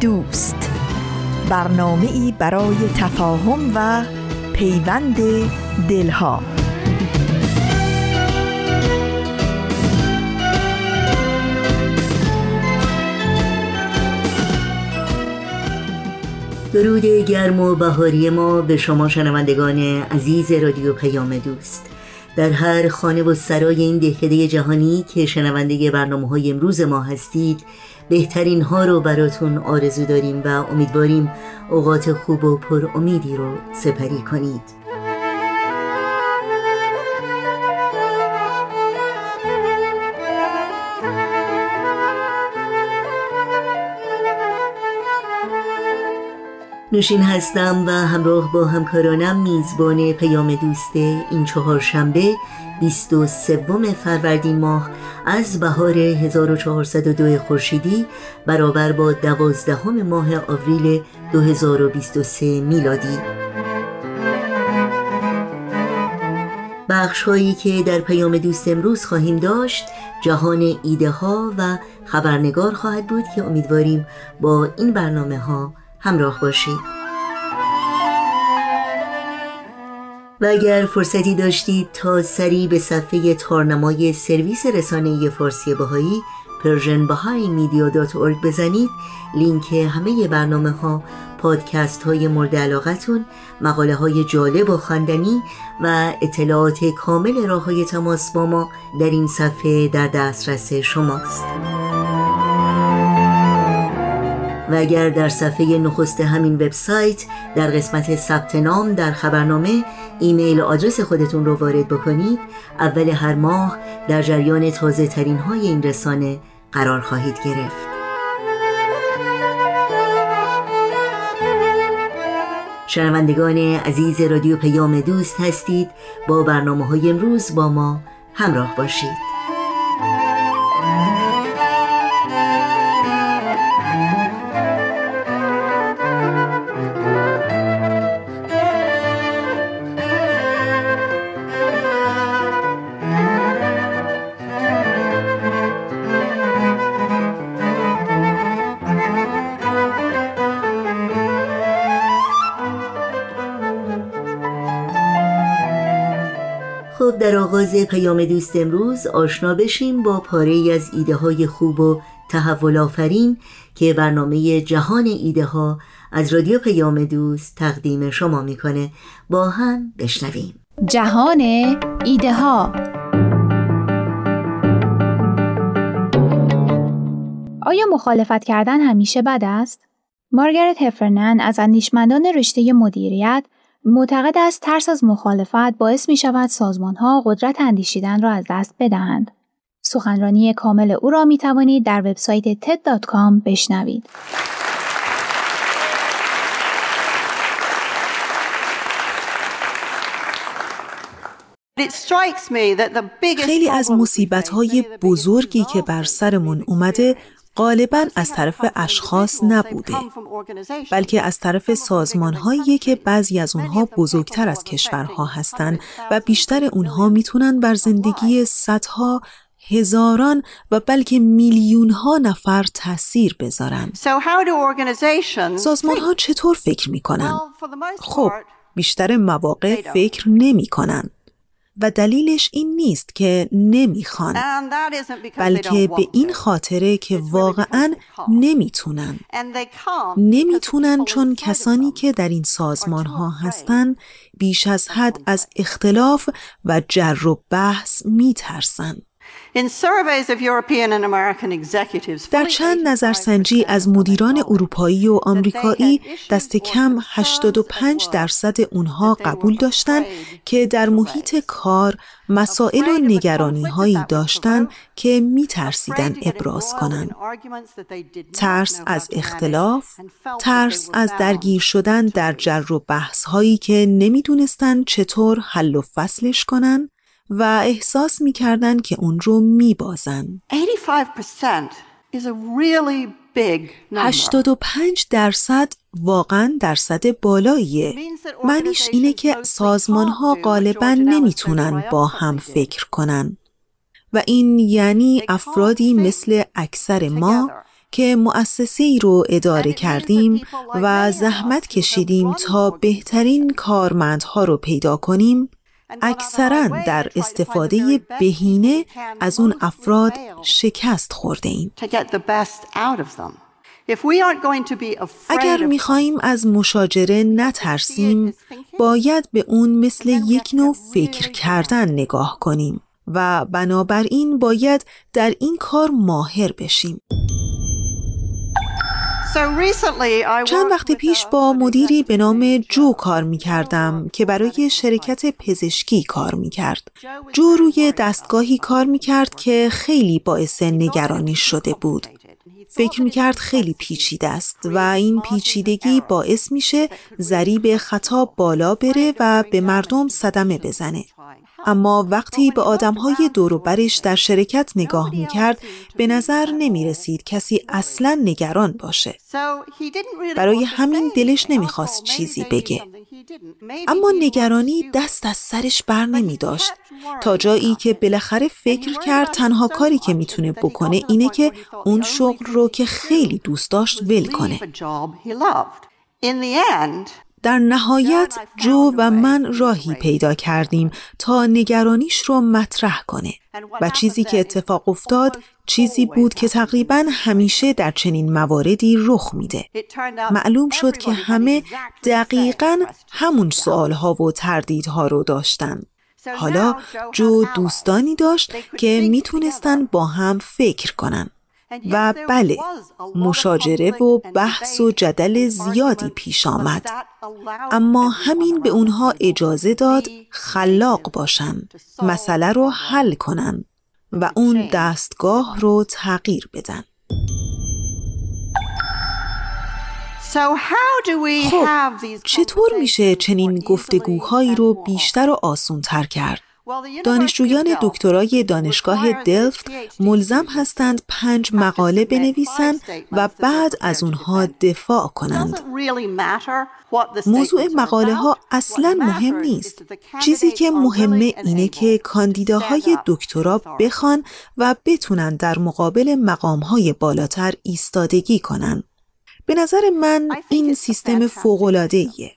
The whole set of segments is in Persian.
دوست. برنامه ای برای تفاهم و پیوند دلها. درود گرم و بهاری ما به شما شنوندگان عزیز رادیو پیام دوست. در هر خانه و سرای این دهکده جهانی که شنونده برنامه های امروز ما هستید بهترین ها رو براتون آرزو داریم و امیدواریم اوقات خوب و پر امیدی رو سپری کنید. نوشین هستم و همراه با همکارانم میزبان پیام دوسته این چهار شنبه 23 فروردین ماه از بهار 1402 خورشیدی برابر با دوازدهم ماه آوریل 2023 میلادی. بخش هایی که در پیام دوست امروز خواهیم داشت جهان ایده ها و خبرنگار خواهد بود که امیدواریم با این برنامه ها همراه باشید و اگر فرصتی داشتید تا سری به صفحه تارنمای سرویس رسانه فارسی بهایی Persian بزنید لینک همه برنامه ها پادکست های مورد علاقتون مقاله های جالب و خواندنی و اطلاعات کامل راه های تماس با ما در این صفحه در دسترس شماست. و اگر در صفحه نخست همین وبسایت در قسمت ثبت نام در خبرنامه ایمیل آدرس خودتون رو وارد بکنید اول هر ماه در جریان تازه ترین های این رسانه قرار خواهید گرفت. شنوندگان عزیز رادیو پیام دوست هستید با برنامه های امروز با ما همراه باشید. آغاز پیام دوست امروز آشنا بشیم با پاره ای از ایده های خوب و تحول آفرین که برنامه جهان ایده ها از رادیو پیام دوست تقدیم شما می‌کنه. با هم بشنویم. جهان ایده ها آیا مخالفت کردن همیشه بد است؟ مارگرت هفرنن از اندیشمندان رشته مدیریت معتقد است ترس از مخالفت باعث می شود سازمان ها قدرت اندیشیدن را از دست بدهند. سخنرانی کامل او را می توانید در وبسایت ted.com بشنوید. خیلی از مصیبت های بزرگی که بر سرمون اومده غالبا از طرف اشخاص نبوده بلکه از طرف سازمان هایی که بعضی از اونها بزرگتر از کشورها هستند و بیشتر اونها می‌تونن بر زندگی صدها هزاران و بلکه میلیون ها نفر تاثیر بذارن سازمان ها چطور فکر می‌کنن؟ خب بیشتر مواقع فکر نمی کنن. و دلیلش این نیست که نمی‌خوان بلکه به این خاطره که واقعا نمی‌تونن. نمی‌تونن چون کسانی که در این سازمان ها هستن بیش از حد از اختلاف و جر و بحث میترسن. در چند نظرسنجی از مدیران اروپایی و آمریکایی دست کم 85 درصد اونها قبول داشتند که در محیط کار مسائل و نگرانی هایی داشتن که می ترسیدن ابراز کنند. ترس از اختلاف، ترس از درگیر شدن در جر و بحث هایی که نمی‌دونستن چطور حل و فصلش کنن. و احساس می‌کردن که اون رو میبازن. 85 درصد واقعا درصد بالاییه. معنیش اینه که سازمان ها غالبا نمی‌تونن با هم فکر کنن. و این یعنی افرادی مثل اکثر ما که مؤسسه رو اداره کردیم و زحمت کشیدیم تا بهترین کارمندها رو پیدا کنیم. اکثرا در استفاده بهینه از اون افراد شکست خورده ایم. اگر می‌خواهیم از مشاجره نترسیم باید به اون مثل یک نوع فکر کردن نگاه کنیم و بنابراین باید در این کار ماهر بشیم. چند وقت پیش با مدیری به نام جو کار می کردم که برای شرکت پزشکی کار می کرد. جو روی دستگاهی کار می کرد که خیلی باعث نگرانی شده بود. فکر می کرد خیلی پیچیده است و این پیچیدگی باعث میشه ضریب خطا بالا بره و به مردم صدمه بزنه. اما وقتی به آدمهای برش در شرکت نگاه می کرد به نظر نمی رسید کسی اصلا نگران باشه. برای همین دلش نمی‌خواست چیزی بگه. اما نگرانی دست از سرش بر نمی داشت تا جایی که بالاخره فکر کرد تنها کاری که می‌تونه بکنه اینه که اون شغل رو که خیلی دوست داشت ول کنه. در نهایت جو و من راهی پیدا کردیم تا نگرانیش رو مطرح کنه و چیزی که اتفاق افتاد چیزی بود که تقریبا همیشه در چنین مواردی رخ میده. معلوم شد که همه دقیقا همون سوالها و تردیدها رو داشتن. حالا جو دوستانی داشت که می‌تونستن با هم فکر کنن. و بله مشاجره و بحث و جدل زیادی پیش آمد. اما همین به اونها اجازه داد خلاق باشن مسئله رو حل کنن و اون دستگاه رو تغییر بدن خب چطور میشه چنین گفتگوهایی رو بیشتر و آسونتر کرد؟ دانشجویان دکترای دانشگاه دلفت ملزم هستند پنج مقاله بنویسند و بعد از اونها دفاع کنند. موضوع مقاله ها اصلا مهم نیست. چیزی که مهمه اینه که کاندیداهای دکترا بخوان و بتونن در مقابل مقام های بالاتر ایستادگی کنند. به نظر من این سیستم فوق‌العاده‌ایه.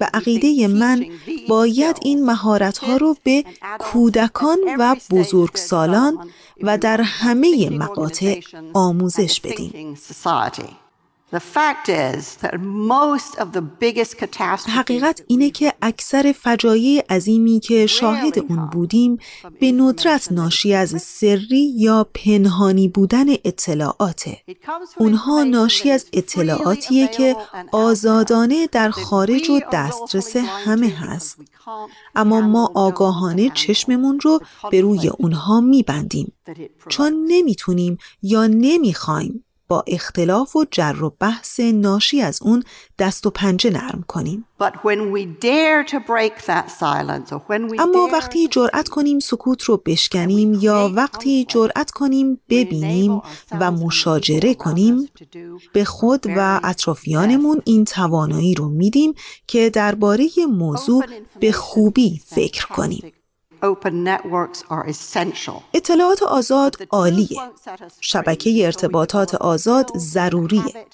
به عقیده من باید این مهارت‌ها رو به کودکان و بزرگسالان و در همه مقاطع آموزش بدیم. حقیقت اینه که اکثر فجایع عظیمی که شاهد اون بودیم به ندرت ناشی از سری یا پنهانی بودن اطلاعاته. اونها ناشی از اطلاعاتیه که آزادانه در خارج و دسترس همه هست. اما ما آگاهانه چشممون رو به روی اونها میبندیم چون نمی‌تونیم یا نمی‌خوایم با اختلاف و جر و بحث ناشی از اون دست و پنجه نرم کنیم. اما وقتی جرأت کنیم سکوت رو بشکنیم یا وقتی جرأت کنیم ببینیم و مشاجره کنیم به خود و اطرافیانمون این توانایی رو میدیم که درباره موضوع به خوبی فکر کنیم. اطلاعات آزاد عالیه. شبکه ارتباطات آزاد ضروریه.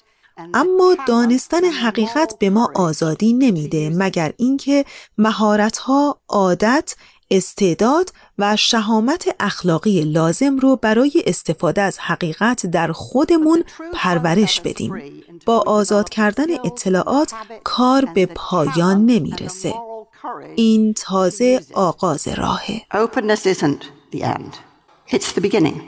اما دانستن حقیقت به ما آزادی نمیده مگر اینکه مهارت‌ها، عادت، استعداد و شهامت اخلاقی لازم رو برای استفاده از حقیقت در خودمون پرورش بدیم. با آزاد کردن اطلاعات کار به پایان نمی‌رسه. این تازه آغاز راهه It's the beginning.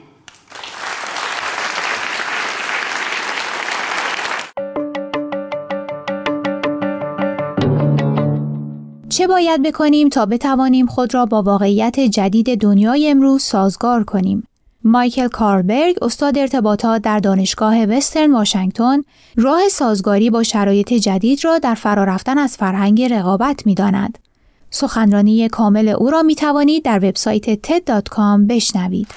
چه باید بکنیم تا بتوانیم خود را با واقعیت جدید دنیای امروز سازگار کنیم؟ مایکل کاربرگ استاد ارتباطات در دانشگاه وسترن واشنگتن راه سازگاری با شرایط جدید را در فرارفتن از فرهنگ رقابت می داند. سخنرانی کامل او را می توانید در وبسایت TED.com بشنوید.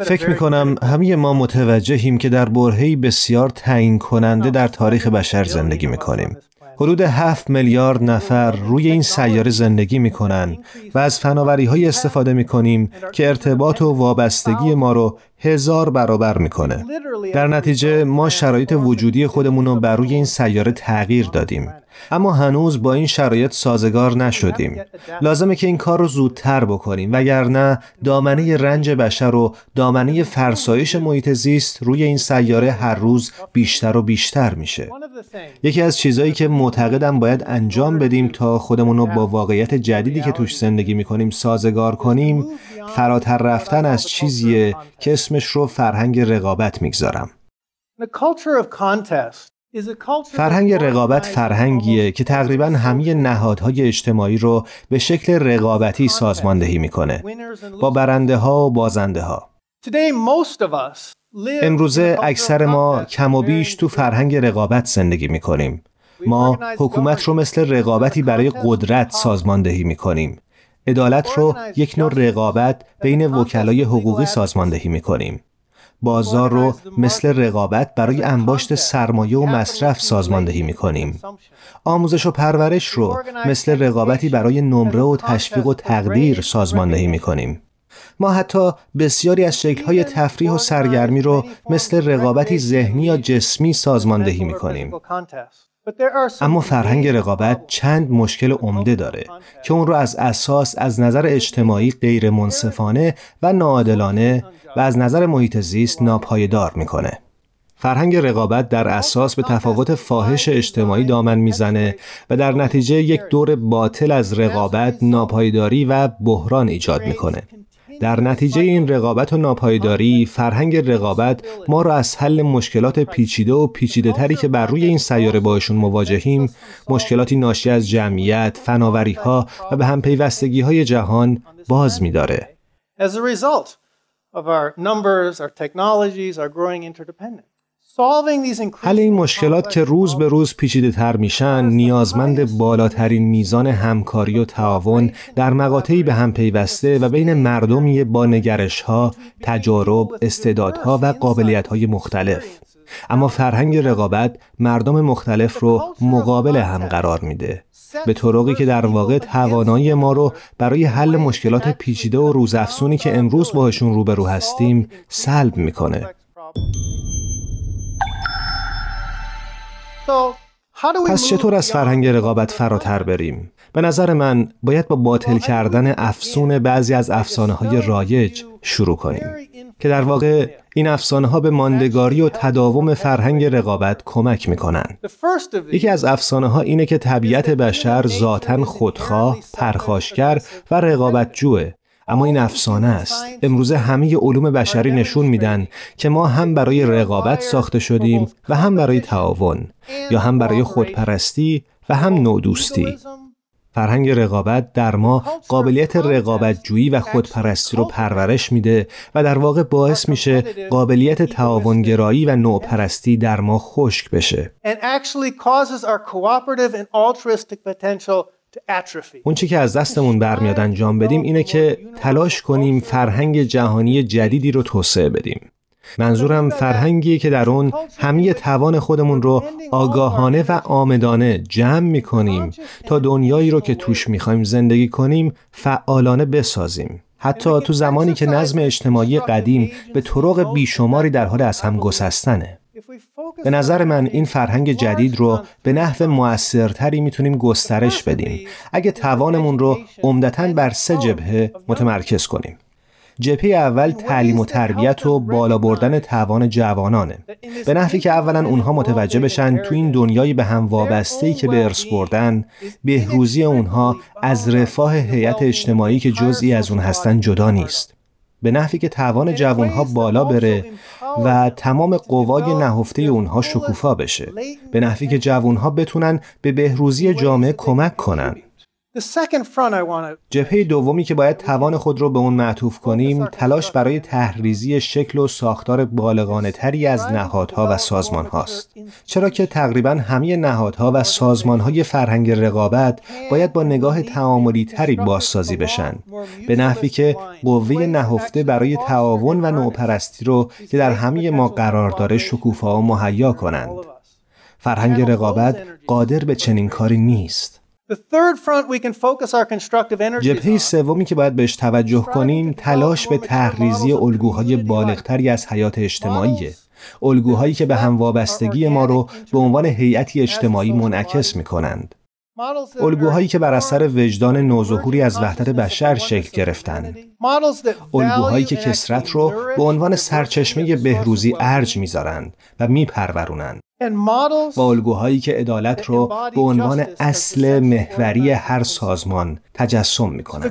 فکر می کنم همه ما متوجهیم که در برهه‌ای بسیار تعیین کننده در تاریخ بشر زندگی می کنیم. حدود 7 میلیارد نفر روی این سیاره زندگی می کنن و از فناوری های استفاده می کنیم که ارتباط و وابستگی ما رو هزار برابر می‌کنه. در نتیجه ما شرایط وجودی خودمون رو بر روی این سیاره تغییر دادیم. اما هنوز با این شرایط سازگار نشدیم. لازمه که این کار رو زودتر بکنیم وگرنه دامنه رنج بشر و دامنه فرسایش محیط زیست روی این سیاره هر روز بیشتر و بیشتر میشه. یکی از چیزهایی که معتقدم باید انجام بدیم تا خودمون رو با واقعیت جدیدی که توش زندگی می‌کنیم سازگار کنیم فراتر رفتن از چیزیه که اسمش رو فرهنگ رقابت می‌گذارم. فرهنگ رقابت فرهنگیه که تقریبا همه نهادهای اجتماعی رو به شکل رقابتی سازماندهی می‌کنه با برنده ها و بازنده ها. امروزه اکثر ما کم و بیش تو فرهنگ رقابت زندگی می‌کنیم. ما حکومت رو مثل رقابتی برای قدرت سازماندهی می‌کنیم. عدالت رو یک نوع رقابت بین وکلای حقوقی سازماندهی می‌کنیم. بازار رو مثل رقابت برای انباشت سرمایه و مصرف سازماندهی می کنیم. آموزش و پرورش رو مثل رقابتی برای نمره و تشویق و تقدیر سازماندهی می کنیم. ما حتی بسیاری از شکل‌های تفریح و سرگرمی رو مثل رقابتی ذهنی یا جسمی سازماندهی می کنیم. اما فرهنگ رقابت چند مشکل عمده داره که اون رو از اساس از نظر اجتماعی غیر منصفانه و ناعادلانه و از نظر محیط زیست ناپایدار می‌کنه. فرهنگ رقابت در اساس به تفاوت فاحش اجتماعی دامن می‌زنه و در نتیجه یک دور باطل از رقابت، ناپایداری و بحران ایجاد می‌کنه. در نتیجه این رقابت و ناپایداری فرهنگ رقابت ما را از حل مشکلات پیچیده و پیچیده تری که بر روی این سیاره باشون مواجهیم مشکلاتی ناشی از جمعیت، فناوری ها و به هم پیوستگی های جهان باز می داره. حل این مشکلات که روز به روز پیچیده تر میشن نیازمند بالاترین میزان همکاری و تعاون در مقاطعی به هم پیوسته و بین مردمی با نگرش ها، تجارب، استعدادها و قابلیت های مختلف. اما فرهنگ رقابت مردم مختلف رو مقابل هم قرار میده. به طرقی که در واقع توانایی ما رو برای حل مشکلات پیچیده و روزافزونی که امروز باهاشون روبرو هستیم سلب می‌کنه. پس چطور از فرهنگ رقابت فراتر بریم؟ به نظر من باید با باطل کردن افسون بعضی از افسانه های رایج شروع کنیم که در واقع این افسانه ها به ماندگاری و تداوم فرهنگ رقابت کمک می‌کنن. یکی از افسانه ها اینه که طبیعت بشر ذاتا خودخواه، پرخاشگر و رقابت جوه اما این افسانه است امروزه همه علوم بشری نشون میدن که ما هم برای رقابت ساخته شدیم و هم برای تعاون یا هم برای خودپرستی و هم نودوستی فرهنگ رقابت در ما قابلیت رقابت جویی و خودپرستی رو پرورش میده و در واقع باعث میشه قابلیت تعاونگرایی و نوپرستی در ما خشک بشه. اون چی که از دستمون برمیاد انجام بدیم اینه که تلاش کنیم فرهنگ جهانی جدیدی رو توسعه بدیم. منظورم فرهنگیه که در اون همه توان خودمون رو آگاهانه و آمدانه جمع می‌کنیم تا دنیایی رو که توش می‌خوایم زندگی کنیم فعالانه بسازیم. حتی تو زمانی که نظم اجتماعی قدیم به طرق بیشماری در حال از هم گسستنه. به نظر من این فرهنگ جدید رو به نحو موثرتری می‌تونیم گسترش بدیم. اگه توانمون رو عمدتا بر سه جبهه متمرکز کنیم. جپه اول تعلیم و تربیت و بالا بردن توان جوانانه. به نحوی که اولا اونها متوجه بشن تو این دنیای به هم وابسته که به ارث بردن بهروزی اونها از رفاه هیئت اجتماعی که جزئی از اون هستن جدا نیست. به نحوی که توان جوانها بالا بره و تمام قوای نهفته اونها شکوفا بشه. به نحوی که جوانها بتونن به بهروزی جامعه کمک کنن. جبهه دومی که باید توان خود رو به اون معطوف کنیم تلاش برای تحریزی شکل و ساختار بالغانه تری از نهادها و سازمان هاست. چرا که تقریبا همه نهادها و سازمان های فرهنگ رقابت باید با نگاه تعاملی تری بازسازی بشن. به نحوی که قوه نهفته برای تعاون و نوپرستی رو که در همه ما قرار داره شکوفا و مهیا کنند. فرهنگ رقابت قادر به چنین کاری نیست. جبهه سومی که باید بهش توجه کنیم تلاش به تحریزی الگوهای بالغتری از حیات اجتماعیه الگوهایی که به هم وابستگی ما رو به عنوان هیئتی اجتماعی منعکس می کنند. الگوهایی که بر اثر وجدان نوظهوری از وحدت بشر شکل گرفتند. الگوهایی که کسرت رو به عنوان سرچشمه بهروزی ارج می‌ذارند و میپرورونند. با الگوهایی که عدالت رو به عنوان اصل محوری هر سازمان تجسم می‌کنن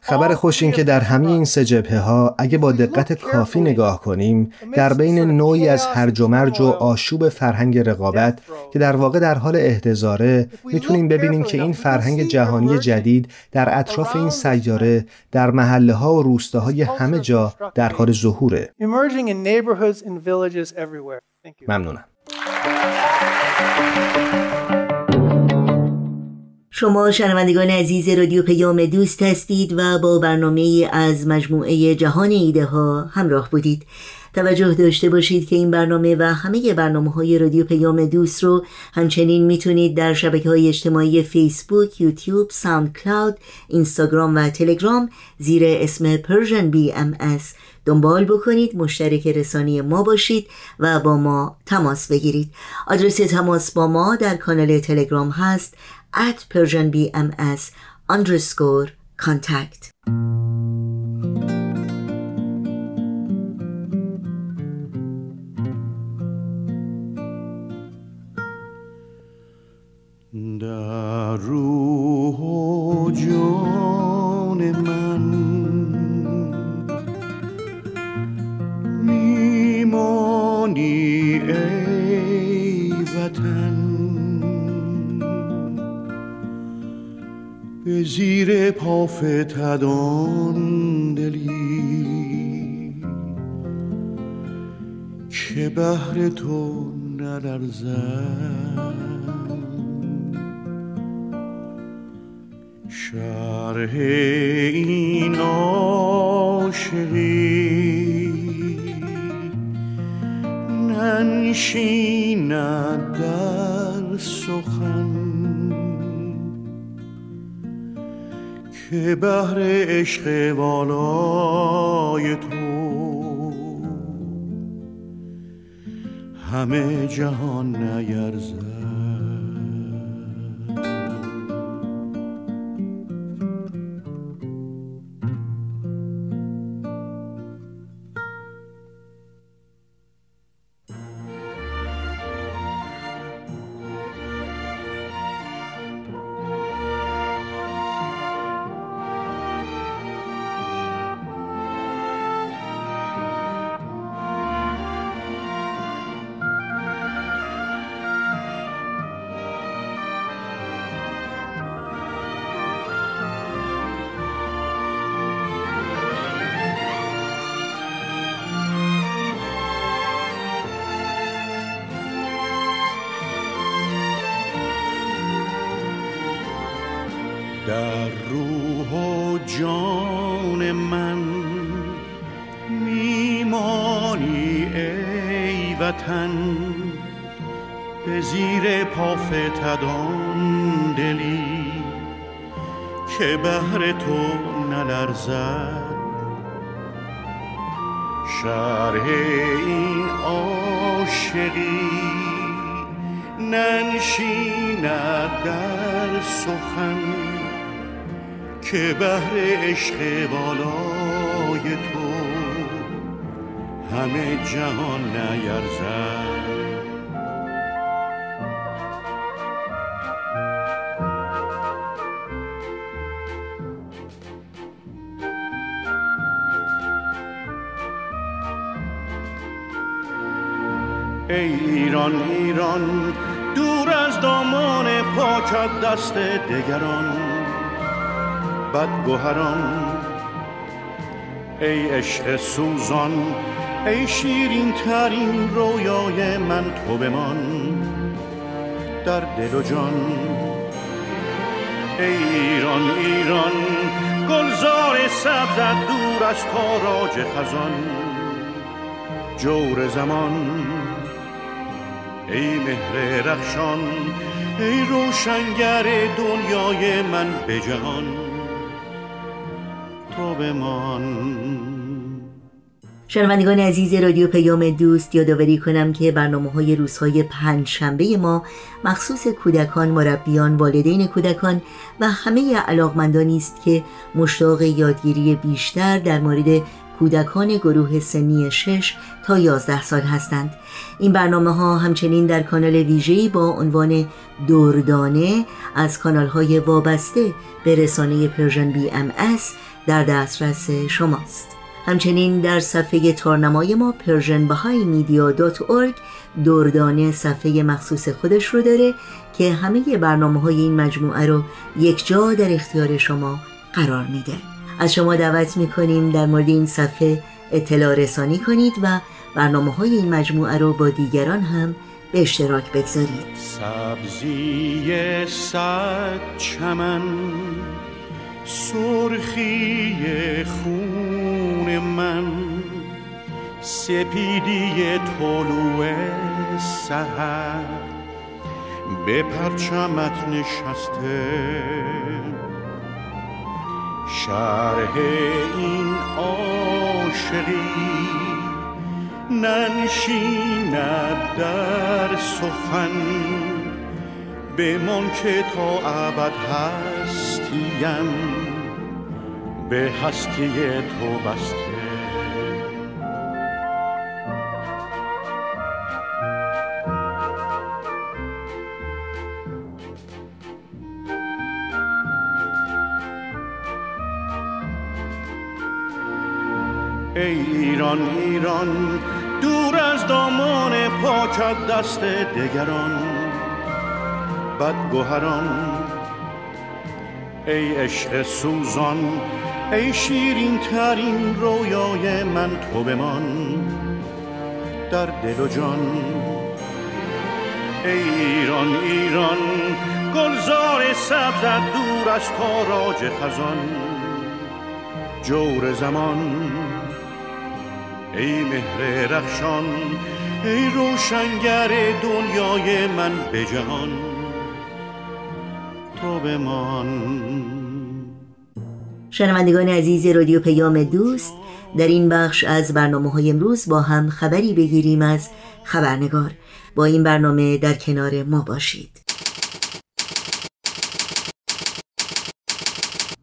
خبر خوش این که در همه این سه جبهه ها اگه با دقت کافی نگاه کنیم در بین نوعی از هرج و مرج و آشوب فرهنگ رقابت که در واقع در حال احتضاره می‌تونیم ببینیم که این فرهنگ جهانی جدید در اطراف این سیاره در محله ها و روستاهای همه جا در حال ظهوره. ممنونم. شما شنوندگان عزیز رادیو پیام دوست هستید و با برنامه از مجموعه جهان ایده ها همراه بودید. توجه داشته باشید که این برنامه و همه برنامه های رادیو پیام دوست رو همچنین می‌تونید در شبکه های اجتماعی فیسبوک، یوتیوب، ساوند کلاود، اینستاگرام و تلگرام زیر اسم ام اس دنبال بکنید مشترک رسانی ما باشید و با ما تماس بگیرید. آدرس تماس با ما در کانال تلگرام هست at persianbms underscore contact. زیر پافتدان دلی که بهر تو نلرزد. عشق والای تو. همه جهان نیرزد عاشقی ننشیند در سخن که بهر عشق بالای تو همه جهان نیرزد. ای ایران ایران دور از دامان پاکت دست دگران. بدگوهران ای عشق سوزان ای شیرین ترین رویای من تو بمان. در دل و جان ای ایران ایران گلزار سبزت دور از تاراج خزان. جور زمان ای مهر رخشان ای روشنگر دنیای من به جهان. تو بمان. شنوندگان عزیز رادیو پیام دوست یادآوری کنم که برنامه های روزهای پنج شنبه ما مخصوص کودکان، مربیان، والدین کودکان و همه علاقمندانی است که مشتاق یادگیری بیشتر در مورد کودکان گروه سنی 6 تا 11 سال هستند. این برنامه ها همچنین در کانال ویژه‌ای با عنوان دوردانه از کانال های وابسته به رسانه Persian BMS در دسترس شماست. همچنین در صفحه تارنمای ما Persian دوردانه صفحه مخصوص خودش رو داره که همه برنامه های این مجموعه رو یک جا در اختیار شما قرار میده. از شما دعوت می‌کنیم در مورد این صفحه اطلاع رسانی کنید و برنامه های این مجموعه رو با دیگران هم به اشتراک بگذارید. سبزی صد چمن سرخی خون من سپیدی طلوع سهر به پرچمت نشسته شرح این عاشقی ننشیند در سخن بمان که تا ابد هستیم به هستی تو بسته ای ایران ایران دور از دامان پاکت دست دگران. بدگوهران ای عشق سوزان ای شیرین ترین رویای من تو بمان. در دل و جان ای ایران ایران گلزار سبزت دور از تاراج خزان. جور زمان ای مهر رخشان ای روشنگر دنیای من به جهان تو بمان. شنوندگان عزیز رادیو پیام دوست در این بخش از برنامه های امروز با هم خبری بگیریم از خبرنگار. با این برنامه در کنار ما باشید.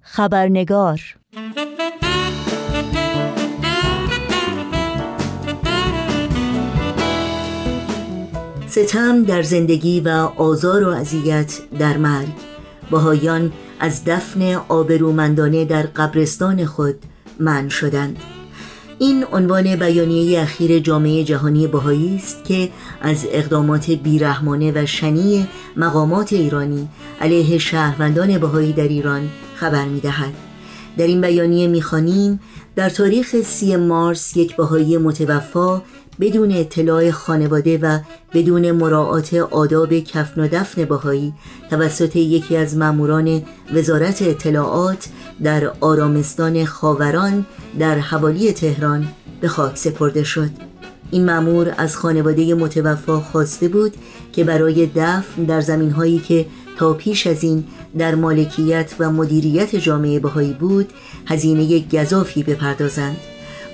خبرنگار ستم در زندگی و آزار و اذیت در مرگ. بهایان از دفن آبرومندانه در قبرستان خود من شدند. این عنوان بیانیه اخیر جامعه جهانی بهایی است که از اقدامات بیرحمانه و شنی مقامات ایرانی علیه شهروندان بهایی در ایران خبر می‌دهد. در این بیانیه می‌خوانیم در تاریخ سی مارس یک بهایی متوفا بدون اطلاع خانواده و بدون مراعات آداب کفن و دفن باهایی توسط یکی از ماموران وزارت اطلاعات در آرامستان خاوران در حوالی تهران به خاک سپرده شد. این مامور از خانواده متوفا خواسته بود که برای دفن در زمین هایی که تا پیش از این در مالکیت و مدیریت جامعه بهایی بود هزینه گذافی بپردازند.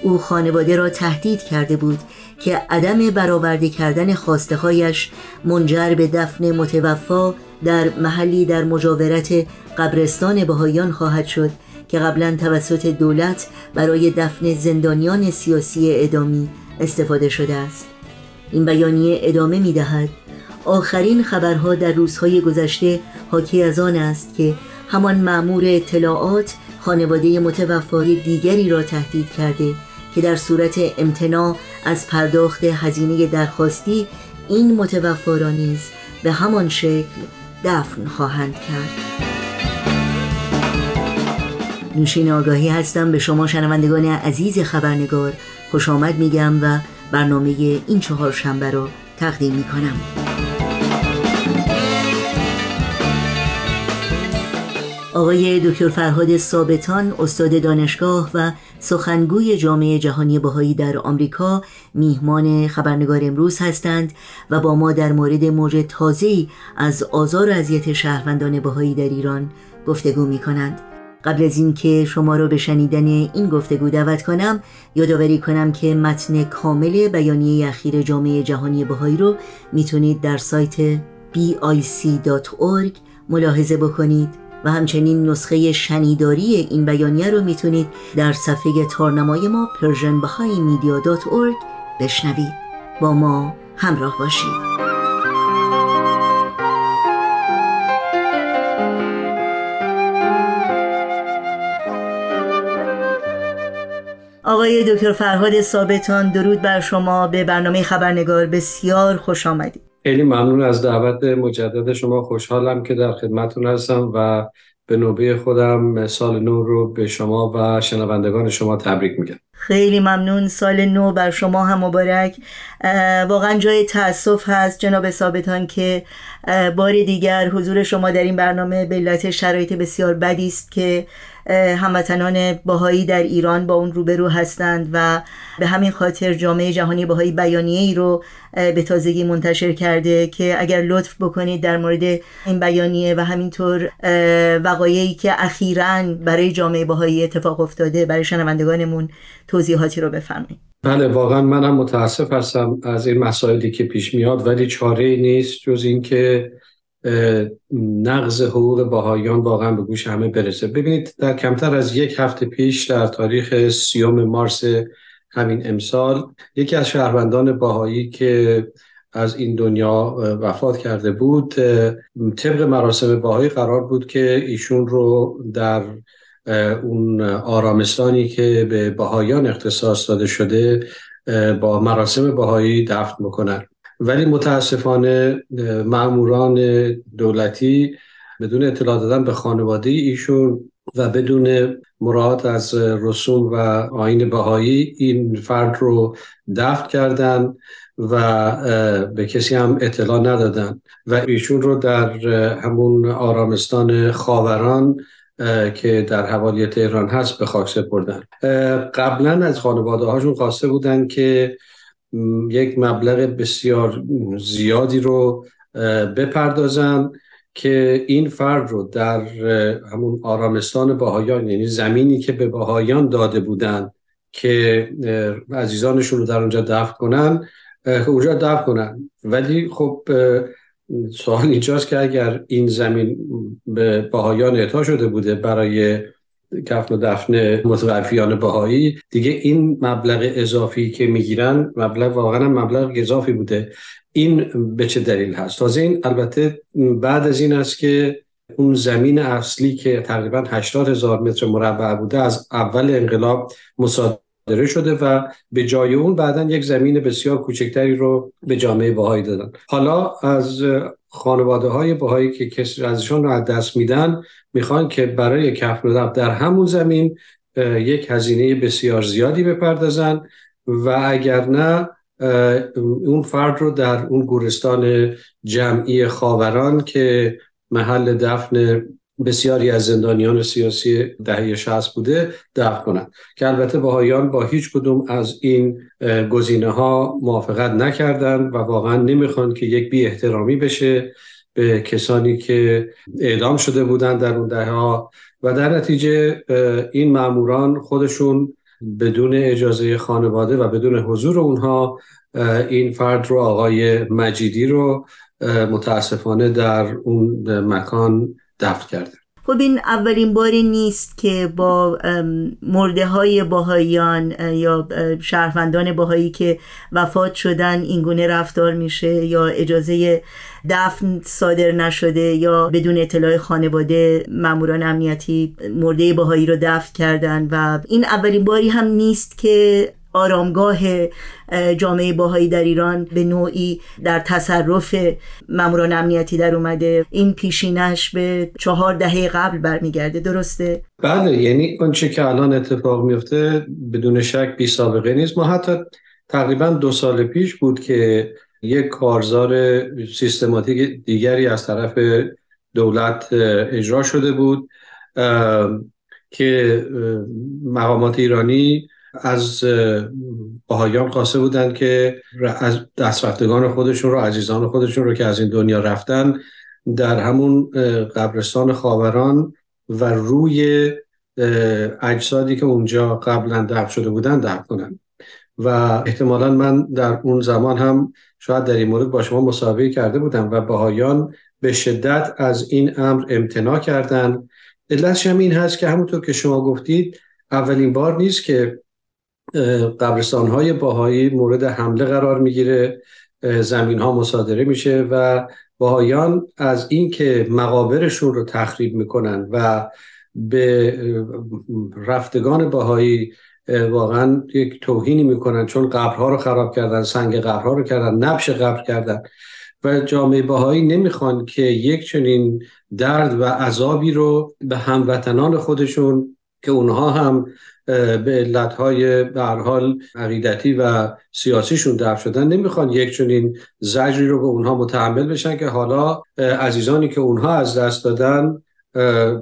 او خانواده را تهدید کرده بود که عدم برآورده کردن خواسته هایش منجر به دفن متوفا در محلی در مجاورت قبرستان بهایان خواهد شد که قبلا توسط دولت برای دفن زندانیان سیاسی ادامی استفاده شده است. این بیانیه ادامه می دهد آخرین خبرها در روزهای گذشته حاکی از آن است که همان معمور اطلاعات خانواده متوفای دیگری را تهدید کرده که در صورت امتناع از پرداخت هزینه درخواستی این متوفا را نیز به همان شکل دفن خواهند کرد. نوشین آگاهی هستم به شما شنوندگان عزیز خبرنگار. خوش آمد میگم و برنامه این چهار شنبه را تقدیم می‌کنم. آقای دکتر فرهاد ثابتان استاد دانشگاه و سخنگوی جامعه جهانی بهایی در آمریکا میهمان خبرنگار امروز هستند و با ما در مورد موج تازه‌ای از آزار و اذیت شهروندان بهایی در ایران گفتگو می کنند. قبل از اینکه شما را به شنیدن این گفتگو دعوت کنم یادآوری کنم که متن کامل بیانیه اخیر جامعه جهانی بهایی رو می‌تونید در سایت bic.org ملاحظه بکنید و همچنین نسخه شنیداری این بیانیه رو می‌تونید در صفحه تارنمای ما persianbahaimedia.org بشنوید. با ما همراه باشید. آقای دکتر فرهاد ثابتان درود بر شما. به برنامه خبرنگار بسیار خوش آمدید. خیلی ممنون از دعوت مجدد شما. خوشحالم که در خدمتون هستم و به نوبه خودم سال نو رو به شما و شنوندگان شما تبریک میگم. خیلی ممنون. سال نو بر شما هم مبارک. واقعا جای تاسف هست جناب ثابتان که بار دیگر حضور شما در این برنامه به علت شرایط بسیار بدی است که هموطنان باهایی در ایران با اون روبرو هستند و به همین خاطر جامعه جهانی باهایی بیانیه ای رو به تازگی منتشر کرده که اگر لطف بکنید در مورد این بیانیه و همینطور وقایعی که اخیرا برای جامعه باهایی اتفاق افتاده برای شنوندگانمون توضیحاتی رو بفرمایید. بله واقعا منم متاسف هستم از این مسائلی که پیش میاد ولی چاره نیست جز اینکه نقض حقوق باهایان واقعا به گوش همه برسه. ببینید در کمتر از یک هفته پیش در تاریخ سیوم مارس همین امسال یکی از شهروندان باهایی که از این دنیا وفات کرده بود طبق مراسم باهایی قرار بود که ایشون رو در اون آرامستانی که به باهایان اختصاص داده شده با مراسم باهایی دفن بکنن. ولی متاسفانه معموران دولتی بدون اطلاع دادن به خانواده ایشون و بدون مراعات از رسوم و آین بهایی این فرد رو دفن کردن و به کسی هم اطلاع ندادن و ایشون رو در همون آرامستان خاوران که در حوالی تهران هست به خاک سپردن. قبلا از خانواده هاشون خواسته بودن که یک مبلغ بسیار زیادی رو بپردازن که این فرد رو در همون آرامستان باهایان یعنی زمینی که به باهایان داده بودن که عزیزانشون رو در اونجا دفن کنن اونجا دفن کنن. ولی خب سوال اینجاست که اگر این زمین به باهایان اعطا شده بوده برای کفن و دفن متوفیان بهایی. دیگه این مبلغ اضافی که می‌گیرن مبلغ واقعا مبلغ اضافی بوده. این به چه دلیل هست؟ تازه این البته بعد از این است که اون زمین اصلی که تقریبا 80 هزار متر مربع بوده از اول انقلاب مصادره شده و به جای اون بعدا یک زمین بسیار کوچکتری رو به جامعه بهایی دادن. حالا از خانواده های بهایی که کسی ازشان رو از دست میدن می‌خوان که برای کفن و در همون زمین یک هزینه بسیار زیادی بپردازن و اگر نه اون فرد رو در اون گورستان جمعی خاوران که محل دفن بسیاری از زندانیان سیاسی دهه 60 بوده دفن کنند. که البته باهایان با هیچ کدوم از این گزینه ها موافقت نکردن و واقعا نمی‌خوان که یک بی احترامی بشه به کسانی که اعدام شده بودند در اون دهه ها. و در نتیجه این ماموران خودشون بدون اجازه خانواده و بدون حضور اونها این فرد رو آقای مجیدی رو متاسفانه در اون مکان دفن کرده. خب این اولین باری نیست که با مرده های باهایان یا شهروندان باهایی که وفات شدن اینگونه رفتار میشه یا اجازه دفن صادر نشده یا بدون اطلاع خانواده ماموران امنیتی مرده باهایی رو دفن کردن و این اولین باری هم نیست که آرامگاه جامعه باهایی در ایران به نوعی در تصرف ماموران امنیتی در اومده این پیشینش به چهار دهه قبل برمیگرده درسته؟ بله یعنی چه که الان اتفاق میفته بدون شک بی سابقه نیست ما حتی تقریبا دو سال پیش بود که یک کارزار سیستماتیک دیگری از طرف دولت اجرا شده بود که مقامات ایرانی از باهایان خواسته بودند که از دسترفتگان خودشون رو عزیزان خودشون رو که از این دنیا رفتن در همون قبرستان خاوران و روی اجسادی که اونجا قبلا دفن شده بودن دفن کنن. و احتمالا من در اون زمان هم شاید در این مورد با شما مصاحبه کرده بودم و باهایان به شدت از این امر امتناع کردن علتش هم این هست که همونطور که شما گفتید اولین بار نیست که قبرستان های باهایی مورد حمله قرار می‌گیره زمین ها مصادره میشه و باهایان از اینکه مقابرشون رو تخریب می‌کنن و به رفتگان باهایی واقعا یک توهینی می‌کنن چون قبرها رو خراب کردن سنگ قبرها رو کردن نبش قبر کردن و جامعه باهایی نمی‌خوان که یک چنین درد و عذابی رو به هموطنان خودشون که اونها هم به علتهای به حال عقیدتی و سیاسیشون دفع شدن نمی‌خوان یک چنین زجری رو به اونها متحمل بشن که حالا عزیزانی که اونها از دست دادن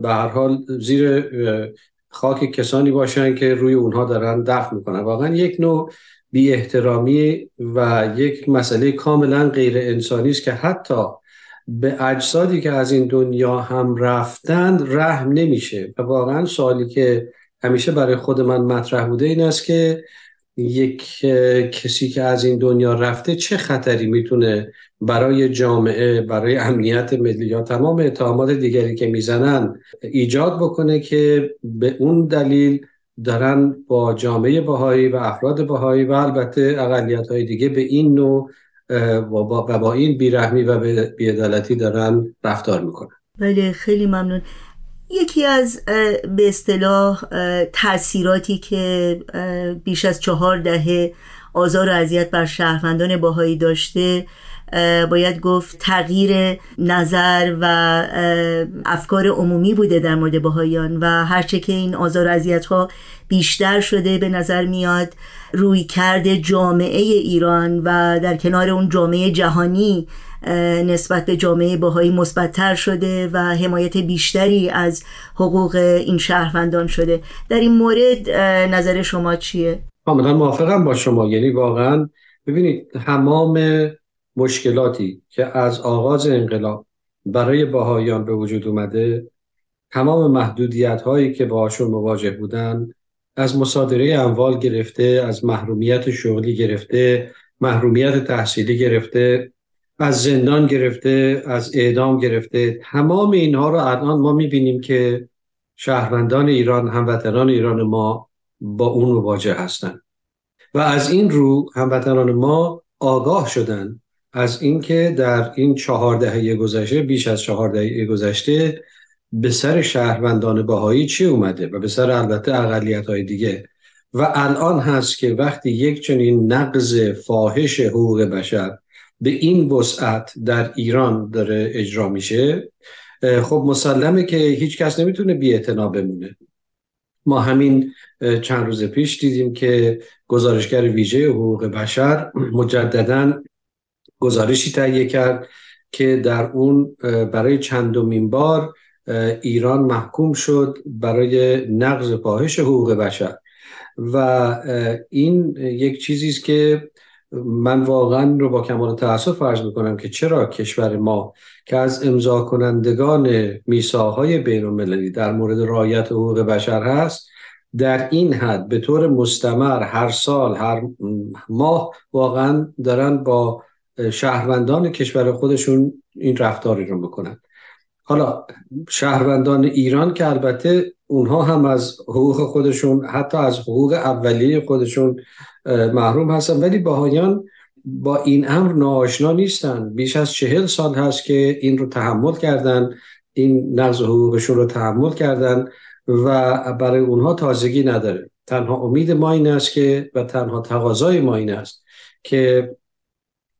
به هر حال زیر خاک کسانی باشن که روی اونها دارن دفع می‌کنن. واقعا یک نوع بی احترامی و یک مسئله کاملا غیر انسانی است که حتی به اجسادی که از این دنیا هم رفتند رحم نمیشه. و واقعا سوالی که همیشه برای خود من مطرح بوده این است که یک کسی که از این دنیا رفته چه خطری می‌تونه برای جامعه برای امنیت ملی یا تمام اتهامات دیگری که می‌زنن ایجاد بکنه که به اون دلیل دارن با جامعه بهایی و افراد بهایی و البته اقلیت های دیگه به این نوع و با, این بیرحمی و بیعدالتی دارن رفتار می‌کنن. بله خیلی ممنون. یکی از به اصطلاح تاثیراتی که بیش از چهار دهه آزار و اذیت بر شهروندان باهایی داشته باید گفت تغییر نظر و افکار عمومی بوده در مورد باهایان و هرچه که این آزار و اذیت ها بیشتر شده به نظر میاد روی کرده جامعه ایران و در کنار اون جامعه جهانی نسبت به جامعه باهایی مثبتتر شده و حمایت بیشتری از حقوق این شهروندان شده در این مورد نظر شما چیه؟ کاملا موافقم با شما یعنی واقعا ببینید تمام مشکلاتی که از آغاز انقلاب برای باهایان به وجود اومده تمام محدودیت هایی که باهاشون مواجه بودن از مصادره اموال گرفته از محرومیت شغلی گرفته محرومیت تحصیلی گرفته از زندان گرفته از اعدام گرفته تمام اینها رو الان ما می‌بینیم که شهروندان ایران هموطنان ایران ما با اون مواجه هستند و از این رو هموطنان ما آگاه شدن از اینکه در این چهار دهه گذشته بیش از چهار دهه گذشته به سر شهروندان باهایی چی اومده؟ و به سر البته اقلیت های دیگه. و الان هست که وقتی یک چنین نقض فاحش حقوق بشر به این وسعت در ایران داره اجرا میشه خب مسلمه که هیچ کس نمی‌تونه بی بمونه. ما همین چند روز پیش دیدیم که گزارشگر ویژه حقوق بشر مجددا گزارشی تهیه کرد که در اون برای چندمین بار ایران محکوم شد برای نقض پاهش حقوق بشر. و این یک چیزی است که من واقعا رو با کمال تاسف فرض می‌کنم که چرا کشور ما که از امضا کنندگان میساهای بین المللی در مورد رعایت حقوق بشر هست در این حد به طور مستمر هر سال هر ماه واقعا دارن با شهروندان کشور خودشون این رفتاری رو بکنن حالا شهروندان ایران که البته اونها هم از حقوق خودشون حتی از حقوق اولیه خودشون محروم هستن. ولی باهایان با این امر ناآشنا نیستن. بیش از چهل سال هست که این رو تحمل کردن. این نقض حقوقشون رو تحمل کردن و برای اونها تازگی نداره. تنها امید ما این است که و تنها تقاضای ما این است که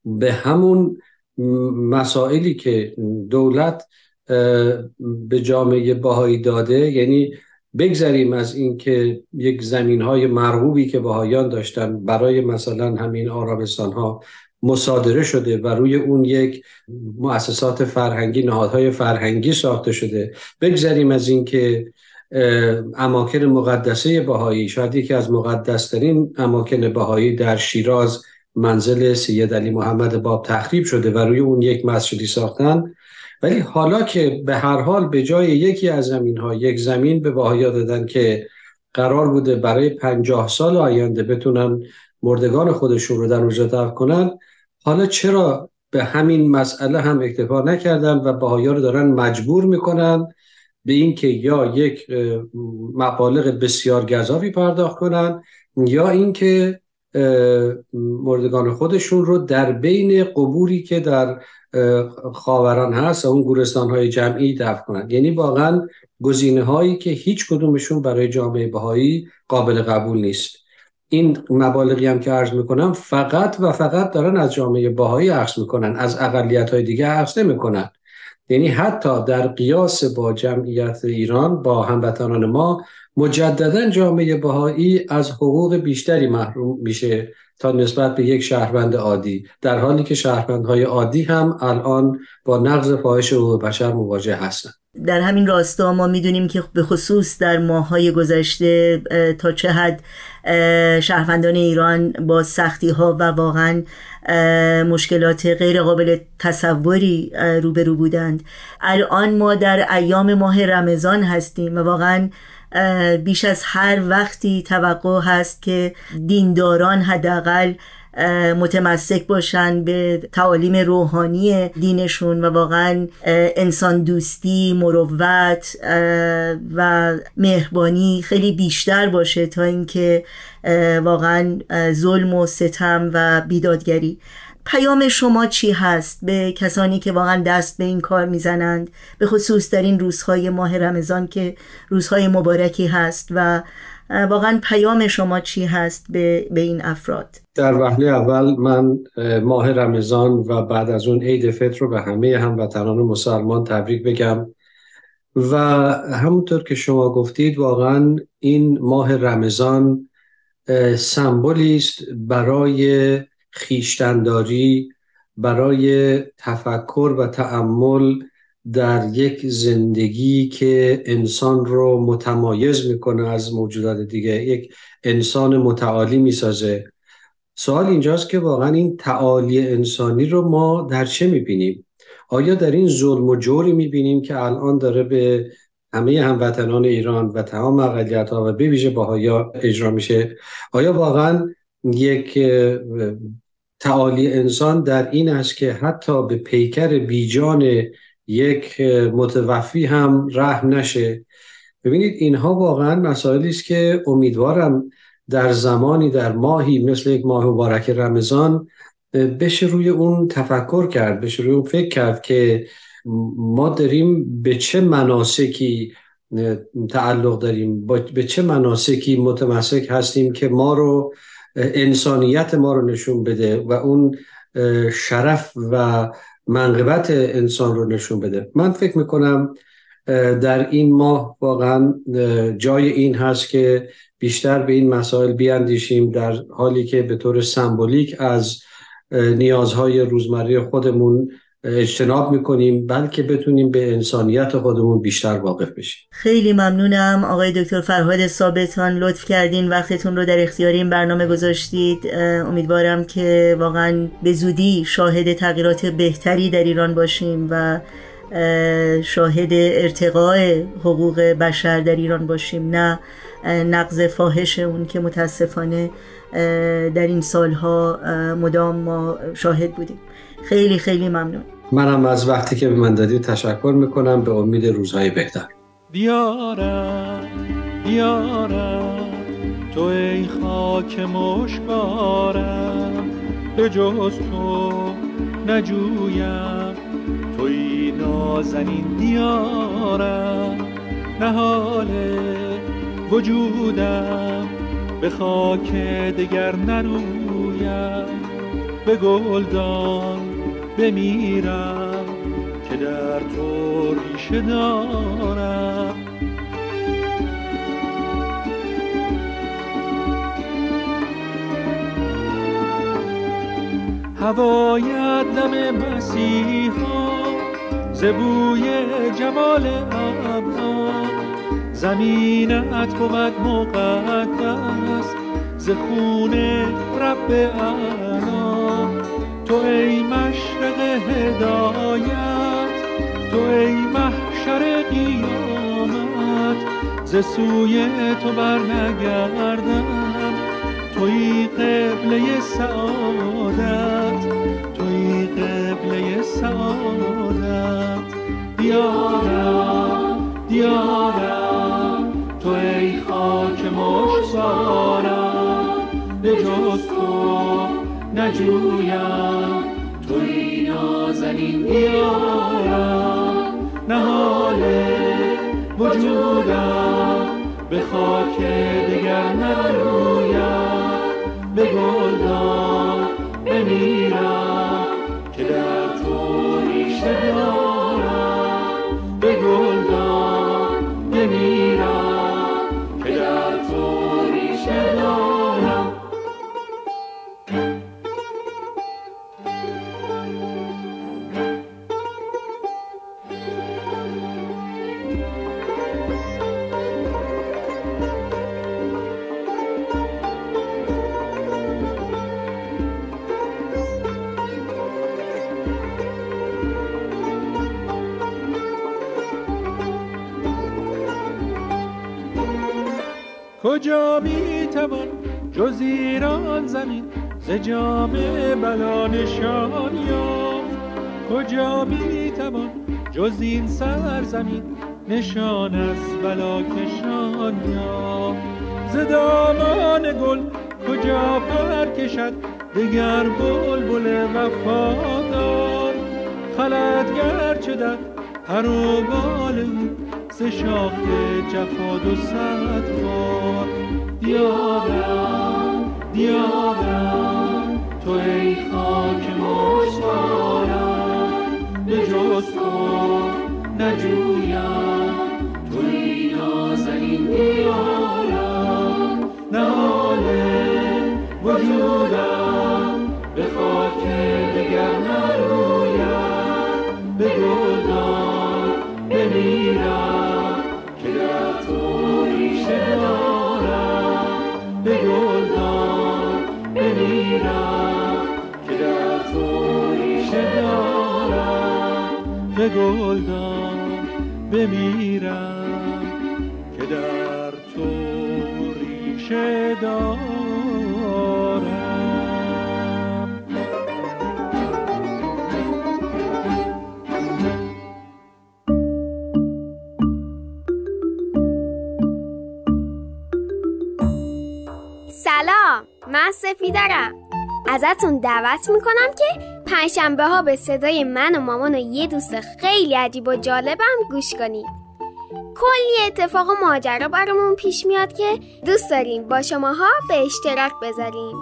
به همون مسائلی که دولت به جامعه باهایی داده. یعنی بگذریم از اینکه یک زمین های مرغوبی که باهایان داشتن برای مثلا همین آرابستان ها مصادره شده و روی اون یک مؤسسات فرهنگی نهادهای فرهنگی ساخته شده. بگذریم از اینکه اماکن مقدسه بهایی شاید یکی از مقدسترین اماکن بهایی در شیراز منزل سید علی محمد باب تخریب شده و روی اون یک مسجدی ساختن. ولی حالا که به هر حال به جای یکی از زمین ها یک زمین به باهایا دادن که قرار بوده برای پنجاه سال آینده بتونن مردگان خودشون رو در اونجا دفن کنن حالا چرا به همین مسئله هم اکتفا نکردن و باهایا رو دارن مجبور می‌کنن به اینکه یا یک مبالغ بسیار گذافی پرداخت کنن یا اینکه مردگان خودشون رو در بین قبوری که در خاوران هست اون گورستان های جمعی دفن کنند یعنی واقعا گزینه هایی که هیچ کدومشون برای جامعه بهایی قابل قبول نیست. این مبالغی هم که عرض می‌کنم فقط و فقط دارن از جامعه بهایی عرض می‌کنن از اقلیت های دیگه عرض نمی‌کنن. یعنی حتی در قیاس با جمعیت ایران با هموطنان ما مجددا جامعه بهایی از حقوق بیشتری محروم میشه تا نسبت به یک شهروند عادی در حالی که شهروندهای عادی هم الان با نقض فاحش حقوق بشر مواجه هستند در همین راستا ما می‌دونیم که به خصوص در ماهای گذشته تا چه حد شهروندان ایران با سختی ها و واقعا مشکلات غیر قابل تصوری روبرو بودند. الان ما در ایام ماه رمضان هستیم و واقعا بیش از هر وقتی توقع هست که دینداران حداقل متمسک باشن به تعالیم روحانی دینشون و واقعا انسان دوستی مروت و مهربانی خیلی بیشتر باشه تا اینکه واقعا ظلم و ستم و بیدادگری. پیام شما چی هست؟ به کسانی که واقعا دست به این کار می‌زنند. به خصوص در این روزهای ماه رمضان که روزهای مبارکی هست و واقعا پیام شما چی هست به, به این افراد؟ در وهله اول من ماه رمضان و بعد از اون عید فطر رو به همه هموطنان مسلمان تبریک بگم. و همونطور که شما گفتید واقعا این ماه رمضان سمبولی است برای خیشتنداری برای تفکر و تأمل در یک زندگی که انسان رو متمایز می‌کنه از موجودات دیگه. یک انسان متعالی می‌سازه. سوال اینجاست که واقعا این تعالی انسانی رو ما در چه می‌بینیم؟ آیا در این ظلم و جوری می‌بینیم که الان داره به همه هموطنان ایران و تمام اقلیت ها و به باهایا اجرا میشه؟ آیا واقعا یک تعالی انسان در این است که حتی به پیکر بیجان یک متوفی هم رحم نشه. ببینید اینها واقعا مسائلی است که امیدوارم در زمانی در ماهی مثل یک ماه مبارک رمضان بشه روی اون تفکر کرد بشه روی اون فکر کرد که ما داریم به چه مناسکی تعلق داریم به چه مناسکی متمسک هستیم که ما رو انسانیت ما رو نشون بده و اون شرف و منقبت انسان رو نشون بده. من فکر می‌کنم در این ماه واقعا جای این هست که بیشتر به این مسائل بیاندیشیم در حالی که به طور سمبولیک از نیازهای روزمره خودمون اجتناب می‌کنیم بلکه بتونیم به انسانیت خودمون بیشتر واقف بشیم. خیلی ممنونم. آقای دکتر فرهاد ثابتان لطف کردین وقتتون رو در اختیار این برنامه گذاشتید. امیدوارم که واقعا به زودی شاهد تغییرات بهتری در ایران باشیم و شاهد ارتقاء حقوق بشر در ایران باشیم. نه نقض فاحش اون که متاسفانه در این سالها مدام ما شاهد بودیم. خیلی خیلی ممنون. منم از وقتی که به من دادی تشکر می‌کنم. به امید روزهای بهتر. دیارم دیارم تو ای خاک مشکارم. به جز تو نجویم. توی نازنین دیارم. نهال وجودم. به خاک دگر نرویم به گلدان بمیرم که در تو ریشه دارم. هوایت دم مسیحا زبوی جمال ابرا. زمینت بود مقدس ز خون رب اعلا تو ای مشرق هدایت تو ای محشر قیامت. ز سوی تو بر نگردم توی قبله سعادت توی قبله سعادت. دیارم دیارم تو ای خاک مشتارم به جز تو نجویم. توی نازنین دیارم نهال وجودم. به خاک دگر نرویم کجا می توان جز ایران زمین؟ ز جام بلا نشان یافت. کجا می توان جز این سرزمین؟ نشان از بلا کشان یافت. ز دامان گل کجا پر کشد؟ دگر بلبل وفادار. خلد گرچه در پر و بال او ز شاخ جفا و صد بار. دیارم دیارم تو ای خاک مشتارم به جز تو نجویم توی نازنین دیارم. نهال وجودم به خاک دگر نرویم. به گلدان بمیرم که در تو ریشه دارم سلام من سفیدرم. ازتون دعوت می‌کنم که پنجشنبه ها به صدای من و مامان و یه دوست خیلی عجیب و جالبم گوش کنید. کلی اتفاق و ماجرا برامون پیش میاد که دوست داریم با شماها به اشتراک بذاریم.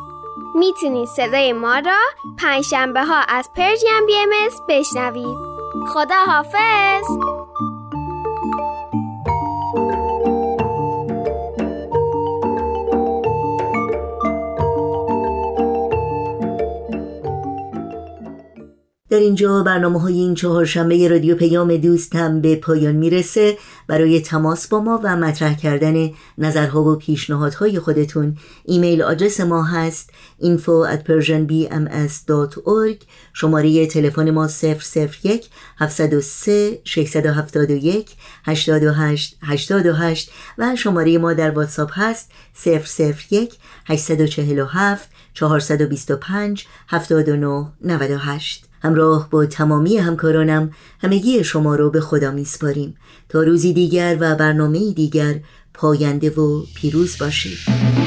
می‌تونید صدای ما را پنجشنبه ها از پرژیم بی ام بشنوید. خدا حافظ در اینجا برنامه های این چهارشنبه رادیو پیام دوست هم به پایان می‌رسه. برای تماس با ما و مطرح کردن نظرها و پیشنهادهای خودتون ایمیل آدرس ما هست info at persianbms.org شماره تلفن ما 001 703 671 828 828 و شماره ما در واتساپ هست 001 847 425 79 98 همراه با تمامی همکارانم همگی شما رو به خدا میسپاریم. تا روزی دیگر و برنامه دیگر پاینده و پیروز باشید.